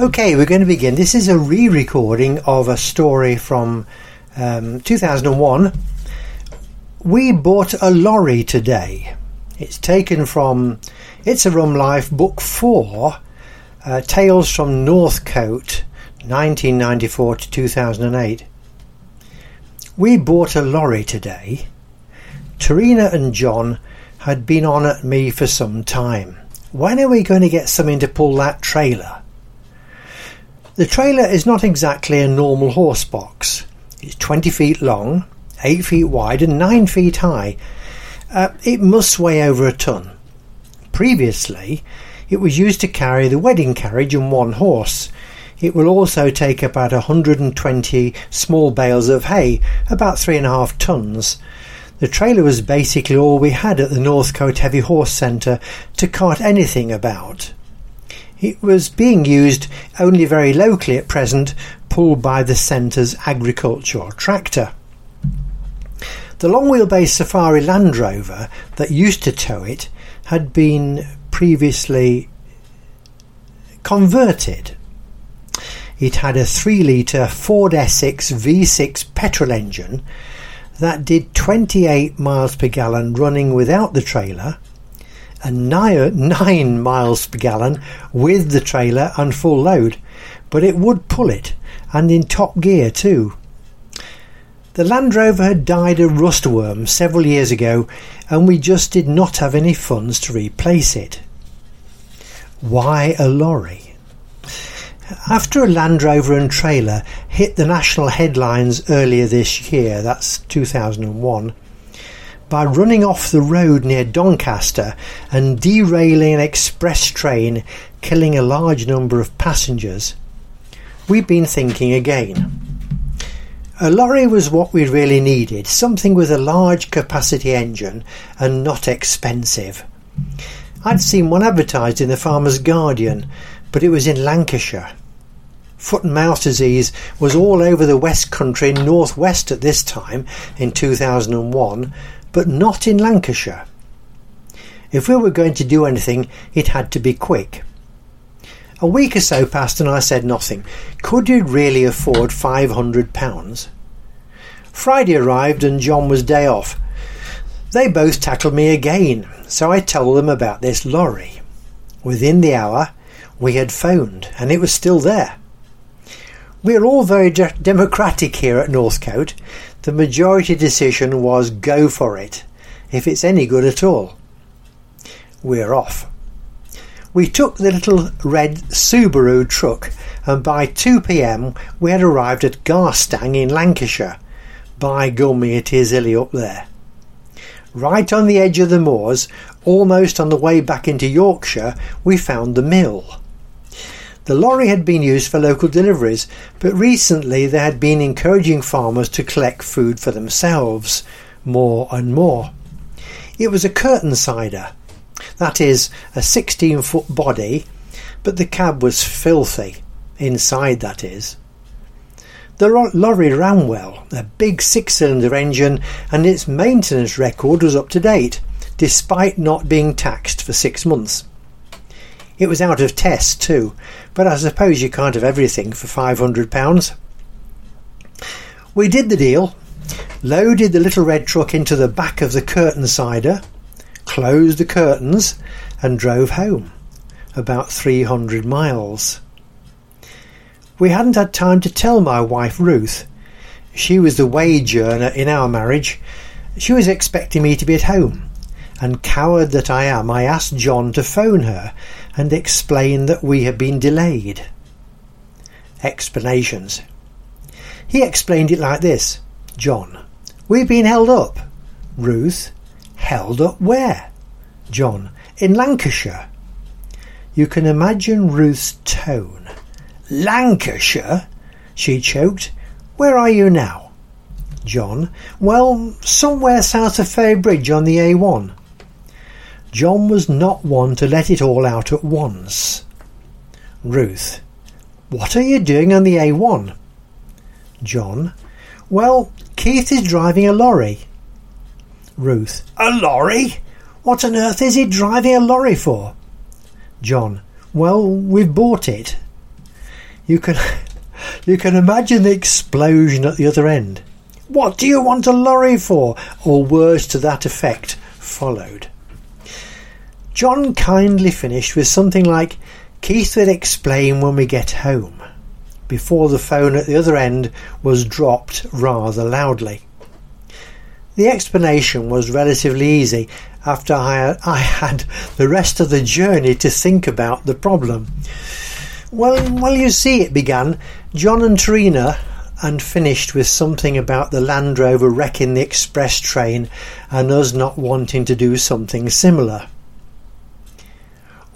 Okay, we're going to begin. This is a re recording of a story from um, 2001. We bought a lorry today. It's taken from It's a Rum Life, Book 4, uh, Tales from Northcote, 1994 to 2008. We bought a lorry today. Tarina and John had been on at me for some time. When are we going to get something to pull that trailer? The trailer is not exactly a normal horse box. It's 20 feet long, 8 feet wide, and 9 feet high. Uh, it must weigh over a ton. Previously, it was used to carry the wedding carriage and one horse. It will also take about 120 small bales of hay, about 3.5 tons. The trailer was basically all we had at the Northcote Heavy Horse Centre to cart anything about. It was being used only very locally at present, pulled by the centre's agricultural tractor. The long wheelbase Safari Land Rover that used to tow it had been previously converted. It had a 3 litre Ford Essex V6 petrol engine that did 28 miles per gallon running without the trailer and 9 miles per gallon with the trailer and full load, but it would pull it, and in top gear too. The Land Rover had died of rustworm several years ago, and we just did not have any funds to replace it. Why a lorry? After a Land Rover and trailer hit the national headlines earlier this year, that's 2001, by running off the road near Doncaster and derailing an express train, killing a large number of passengers, we've been thinking again. A lorry was what we really needed, something with a large capacity engine and not expensive. I'd seen one advertised in the Farmer's Guardian, but it was in Lancashire. Foot and mouth disease was all over the West Country North West at this time in 2001, but not in Lancashire. If we were going to do anything, it had to be quick. A week or so passed and I said nothing. Could you really afford £500? Friday arrived and John was day off. They both tackled me again, so I told them about this lorry. Within the hour, we had phoned, and it was still there. We're all very de- democratic here at Northcote. The majority decision was go for it, if it's any good at all. We're off. We took the little red Subaru truck, and by 2 pm we had arrived at Garstang in Lancashire. By gummy, it is hilly up there. Right on the edge of the moors, almost on the way back into Yorkshire, we found the mill. The lorry had been used for local deliveries, but recently they had been encouraging farmers to collect food for themselves more and more. It was a curtain sider, that is, a 16 foot body, but the cab was filthy, inside that is. The lorry ran well, a big six cylinder engine, and its maintenance record was up to date, despite not being taxed for six months. It was out of test too, but I suppose you can't have everything for £500. We did the deal, loaded the little red truck into the back of the curtain sider, closed the curtains, and drove home, about 300 miles. We hadn't had time to tell my wife Ruth. She was the wage earner in our marriage. She was expecting me to be at home and coward that I am, I asked John to phone her and explain that we had been delayed. Explanations. He explained it like this John, we've been held up. Ruth, held up where? John, in Lancashire. You can imagine Ruth's tone. Lancashire? She choked. Where are you now? John, well, somewhere south of Ferrybridge on the A1. John was not one to let it all out at once. Ruth. What are you doing on the A1? John. Well, Keith is driving a lorry. Ruth. A lorry? What on earth is he driving a lorry for? John. Well, we've bought it. You can you can imagine the explosion at the other end. What do you want a lorry for? Or words to that effect followed. John kindly finished with something like, Keith will explain when we get home, before the phone at the other end was dropped rather loudly. The explanation was relatively easy after I, had the rest of the journey to think about the problem. Well, well, you see, it began. John and Trina and finished with something about the Land Rover wrecking the express train and us not wanting to do something similar.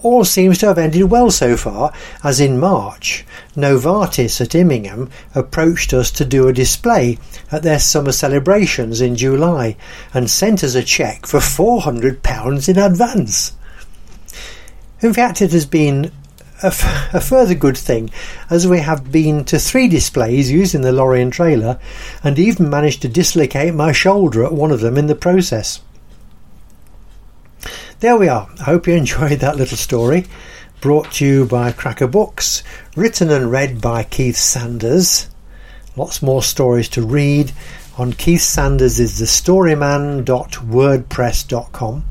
All seems to have ended well so far, as in March, Novartis at Immingham approached us to do a display at their summer celebrations in July and sent us a cheque for £400 in advance. In fact, it has been a, f- a further good thing, as we have been to three displays using the lorry trailer, and even managed to dislocate my shoulder at one of them in the process. There we are. I hope you enjoyed that little story. Brought to you by Cracker Books, written and read by Keith Sanders. Lots more stories to read on Keith Sanders is thestoryman.wordpress.com.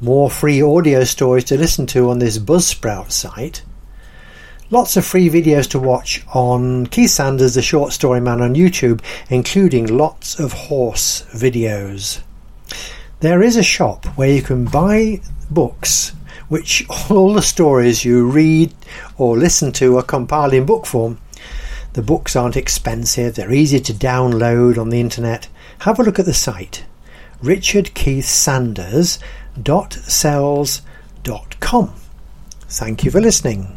More free audio stories to listen to on this Buzzsprout site. Lots of free videos to watch on Keith Sanders, the short story man on YouTube, including lots of horse videos. There is a shop where you can buy books which all the stories you read or listen to are compiled in book form. The books aren't expensive, they're easy to download on the internet. Have a look at the site richardkeithsanders.sells.com. Thank you for listening.